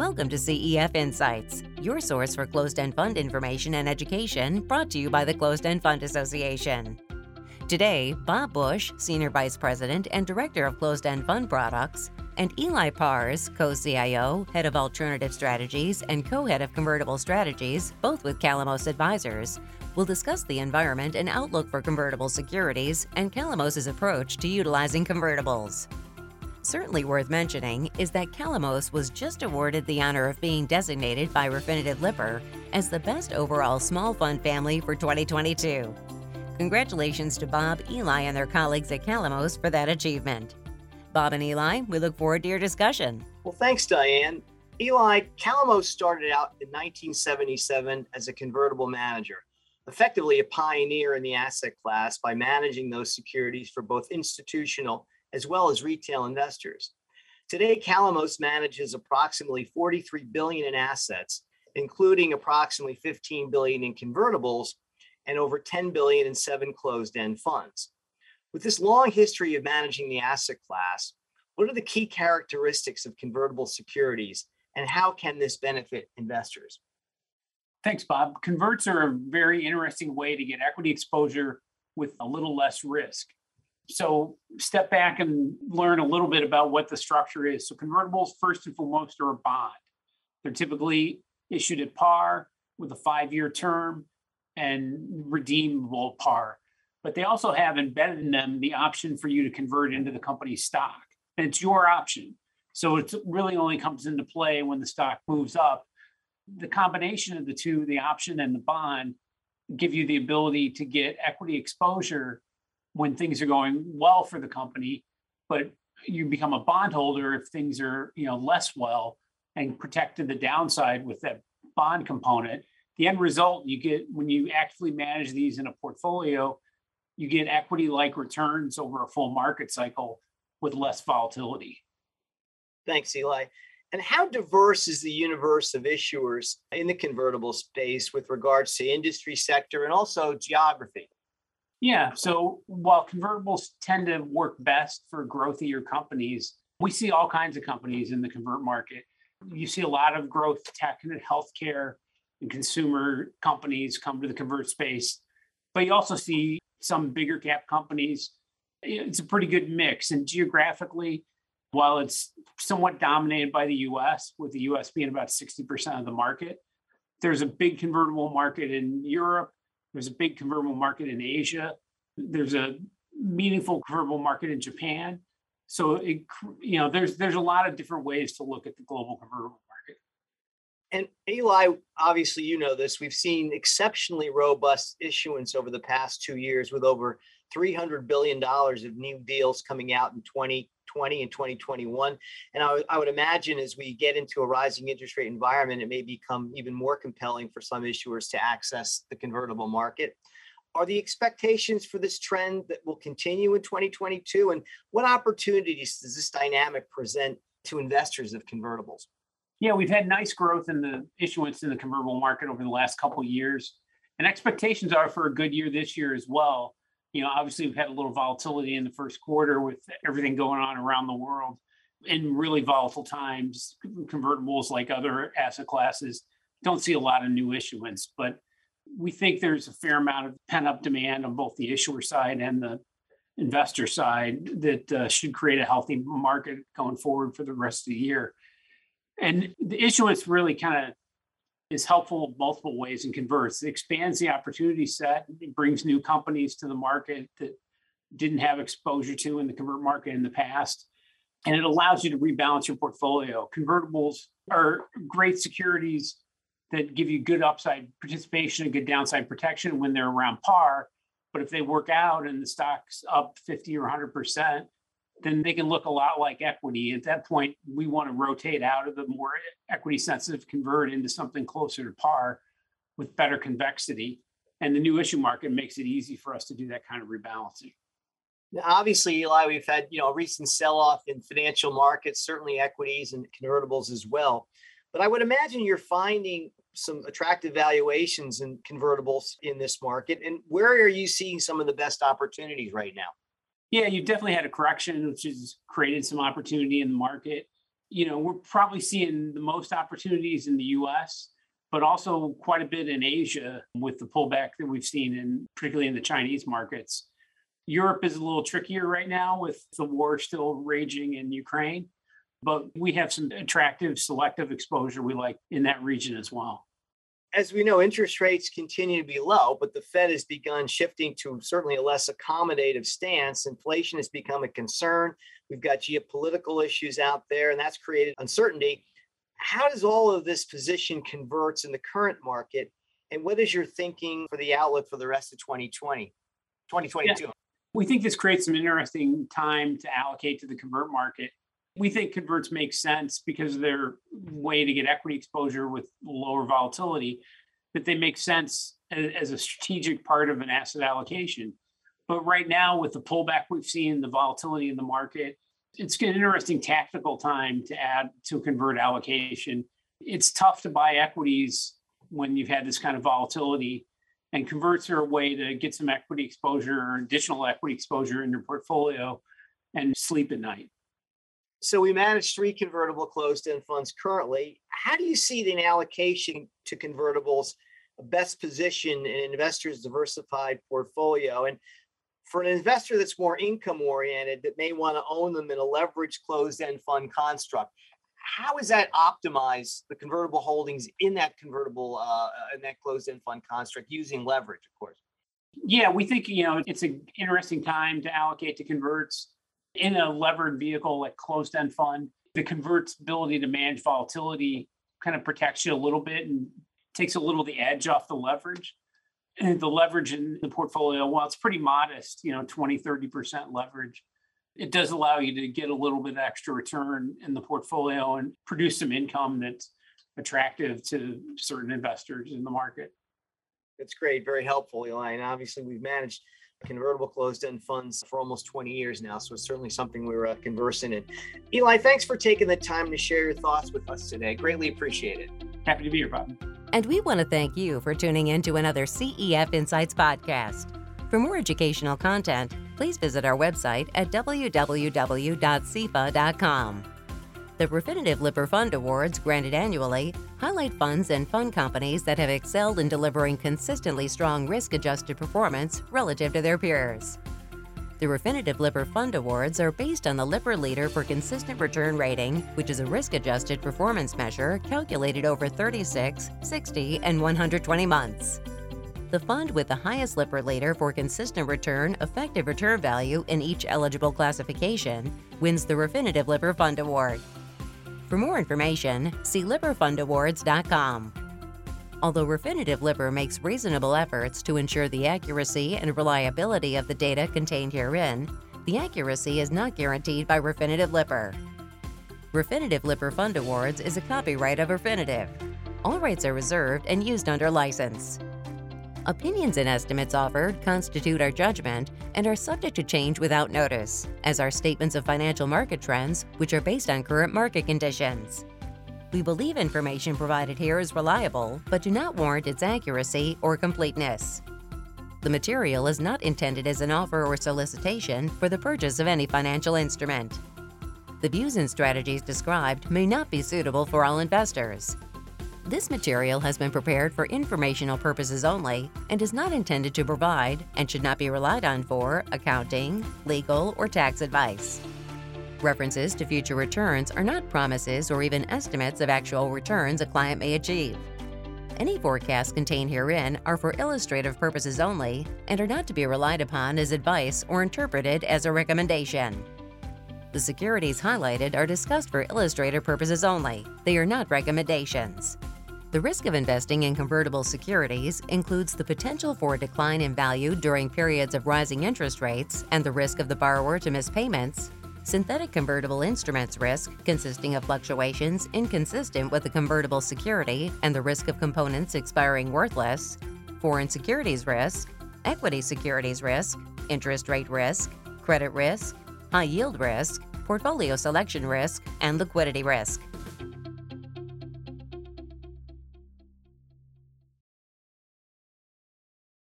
Welcome to CEF Insights, your source for closed end fund information and education brought to you by the Closed End Fund Association. Today, Bob Bush, Senior Vice President and Director of Closed End Fund Products, and Eli Pars, co CIO, Head of Alternative Strategies, and co head of Convertible Strategies, both with Calamos Advisors, will discuss the environment and outlook for convertible securities and Calamos' approach to utilizing convertibles. Certainly worth mentioning is that Calamos was just awarded the honor of being designated by Refinitiv Lipper as the best overall small fund family for 2022. Congratulations to Bob, Eli, and their colleagues at Calamos for that achievement. Bob and Eli, we look forward to your discussion. Well, thanks, Diane. Eli, Calamos started out in 1977 as a convertible manager, effectively a pioneer in the asset class by managing those securities for both institutional as well as retail investors. Today, Calamos manages approximately 43 billion in assets, including approximately 15 billion in convertibles and over 10 billion in seven closed-end funds. With this long history of managing the asset class, what are the key characteristics of convertible securities and how can this benefit investors? Thanks, Bob. Converts are a very interesting way to get equity exposure with a little less risk. So, step back and learn a little bit about what the structure is. So, convertibles, first and foremost, are a bond. They're typically issued at par with a five year term and redeemable par. But they also have embedded in them the option for you to convert into the company's stock. And it's your option. So it really only comes into play when the stock moves up. The combination of the two, the option and the bond, give you the ability to get equity exposure when things are going well for the company, but you become a bondholder if things are you know less well and protected the downside with that bond component the end result you get when you actively manage these in a portfolio, you get equity like returns over a full market cycle with less volatility. Thanks, Eli. And how diverse is the universe of issuers in the convertible space with regards to industry sector and also geography? Yeah, so while convertibles tend to work best for growthier companies, we see all kinds of companies in the convert market. You see a lot of growth tech and healthcare, and consumer companies come to the convert space. But you also see some bigger cap companies. It's a pretty good mix. And geographically, while it's somewhat dominated by the US, with the US being about 60% of the market, there's a big convertible market in Europe. There's a big convertible market in Asia. There's a meaningful convertible market in Japan. So it, you know, there's there's a lot of different ways to look at the global convertible market. and Eli, obviously, you know this. We've seen exceptionally robust issuance over the past two years with over $300 billion of new deals coming out in 2020 and 2021. And I, would imagine as we get into a rising interest rate environment, it may become even more compelling for some issuers to access the convertible market. Are the expectations for this trend that will continue in 2022? And what opportunities does this dynamic present to investors of convertibles? Yeah, we've had nice growth in the issuance in the convertible market over the last couple years, and expectations are for a good year this year as well. You know, obviously we've had a little volatility in the first quarter with everything going on around the world. In really volatile times, convertibles like other asset classes don't see a lot of new issuance, but we think there's a fair amount of pent up demand on both the issuer side and the investor side that uh, should create a healthy market going forward for the rest of the year. And the issuance really kind of is helpful multiple ways and converts. It expands the opportunity set, it brings new companies to the market that didn't have exposure to in the convert market in the past. And it allows you to rebalance your portfolio. Convertibles are great securities that give you good upside participation and good downside protection when they're around par. But if they work out and the stock's up 50 or 100%, then they can look a lot like equity. At that point, we want to rotate out of the more equity sensitive convert into something closer to par with better convexity. And the new issue market makes it easy for us to do that kind of rebalancing. Now, obviously, Eli, we've had you know a recent sell-off in financial markets, certainly equities and convertibles as well. But I would imagine you're finding some attractive valuations in convertibles in this market. And where are you seeing some of the best opportunities right now? Yeah, you've definitely had a correction, which has created some opportunity in the market. you know, we're probably seeing the most opportunities in the US, but also quite a bit in Asia with the pullback that we've seen in particularly in the Chinese markets. Europe is a little trickier right now with the war still raging in Ukraine, but we have some attractive selective exposure we like in that region as well as we know, interest rates continue to be low, but the Fed has begun shifting to certainly a less accommodative stance. Inflation has become a concern. We've got geopolitical issues out there, and that's created uncertainty. How does all of this position converts in the current market? And what is your thinking for the outlook for the rest of 2020, 2022? Yeah. We think this creates some interesting time to allocate to the convert market. We think converts make sense because they're way to get equity exposure with lower volatility, that they make sense as a strategic part of an asset allocation. But right now, with the pullback we've seen, the volatility in the market, it's an interesting tactical time to add to convert allocation. It's tough to buy equities when you've had this kind of volatility, and converts are a way to get some equity exposure or additional equity exposure in your portfolio and sleep at night. So we manage three convertible closed-end funds currently. How do you see the allocation to convertibles best position an investor's diversified portfolio? And for an investor that's more income oriented that may want to own them in a leveraged closed-end fund construct, how is that optimize the convertible holdings in that convertible uh, in that closed-end fund construct using leverage, of course? Yeah, we think you know it's an interesting time to allocate to converts in a levered vehicle like closed end fund, the converts ability to manage volatility kind of protects you a little bit and takes a little of the edge off the leverage. And the leverage in the portfolio, while it's pretty modest, you know, 20, 30% leverage, it does allow you to get a little bit extra return in the portfolio and produce some income that's attractive to certain investors in the market. That's great. Very helpful, Eli. And obviously, we've managed convertible closed-end funds for almost 20 years now. So it's certainly something we were uh, conversing in. Eli, thanks for taking the time to share your thoughts with us today. Greatly appreciate it. Happy to be here, Bob. And we want to thank you for tuning in to another CEF Insights podcast. For more educational content, please visit our website at www.cefa.com. The Refinitiv Lipper Fund Awards, granted annually, highlight funds and fund companies that have excelled in delivering consistently strong risk adjusted performance relative to their peers. The Refinitiv Lipper Fund Awards are based on the Lipper Leader for Consistent Return Rating, which is a risk adjusted performance measure calculated over 36, 60, and 120 months. The fund with the highest Lipper Leader for consistent return effective return value in each eligible classification wins the Refinitiv Lipper Fund Award. For more information, see LipperFundAwards.com. Although Refinitiv Lipper makes reasonable efforts to ensure the accuracy and reliability of the data contained herein, the accuracy is not guaranteed by Refinitiv Lipper. Refinitiv Lipper Fund Awards is a copyright of Refinitiv. All rights are reserved and used under license. Opinions and estimates offered constitute our judgment and are subject to change without notice, as are statements of financial market trends, which are based on current market conditions. We believe information provided here is reliable, but do not warrant its accuracy or completeness. The material is not intended as an offer or solicitation for the purchase of any financial instrument. The views and strategies described may not be suitable for all investors. This material has been prepared for informational purposes only and is not intended to provide and should not be relied on for accounting, legal, or tax advice. References to future returns are not promises or even estimates of actual returns a client may achieve. Any forecasts contained herein are for illustrative purposes only and are not to be relied upon as advice or interpreted as a recommendation. The securities highlighted are discussed for illustrative purposes only. They are not recommendations. The risk of investing in convertible securities includes the potential for a decline in value during periods of rising interest rates and the risk of the borrower to miss payments, synthetic convertible instruments risk, consisting of fluctuations inconsistent with the convertible security and the risk of components expiring worthless, foreign securities risk, equity securities risk, interest rate risk, credit risk, high yield risk, portfolio selection risk, and liquidity risk.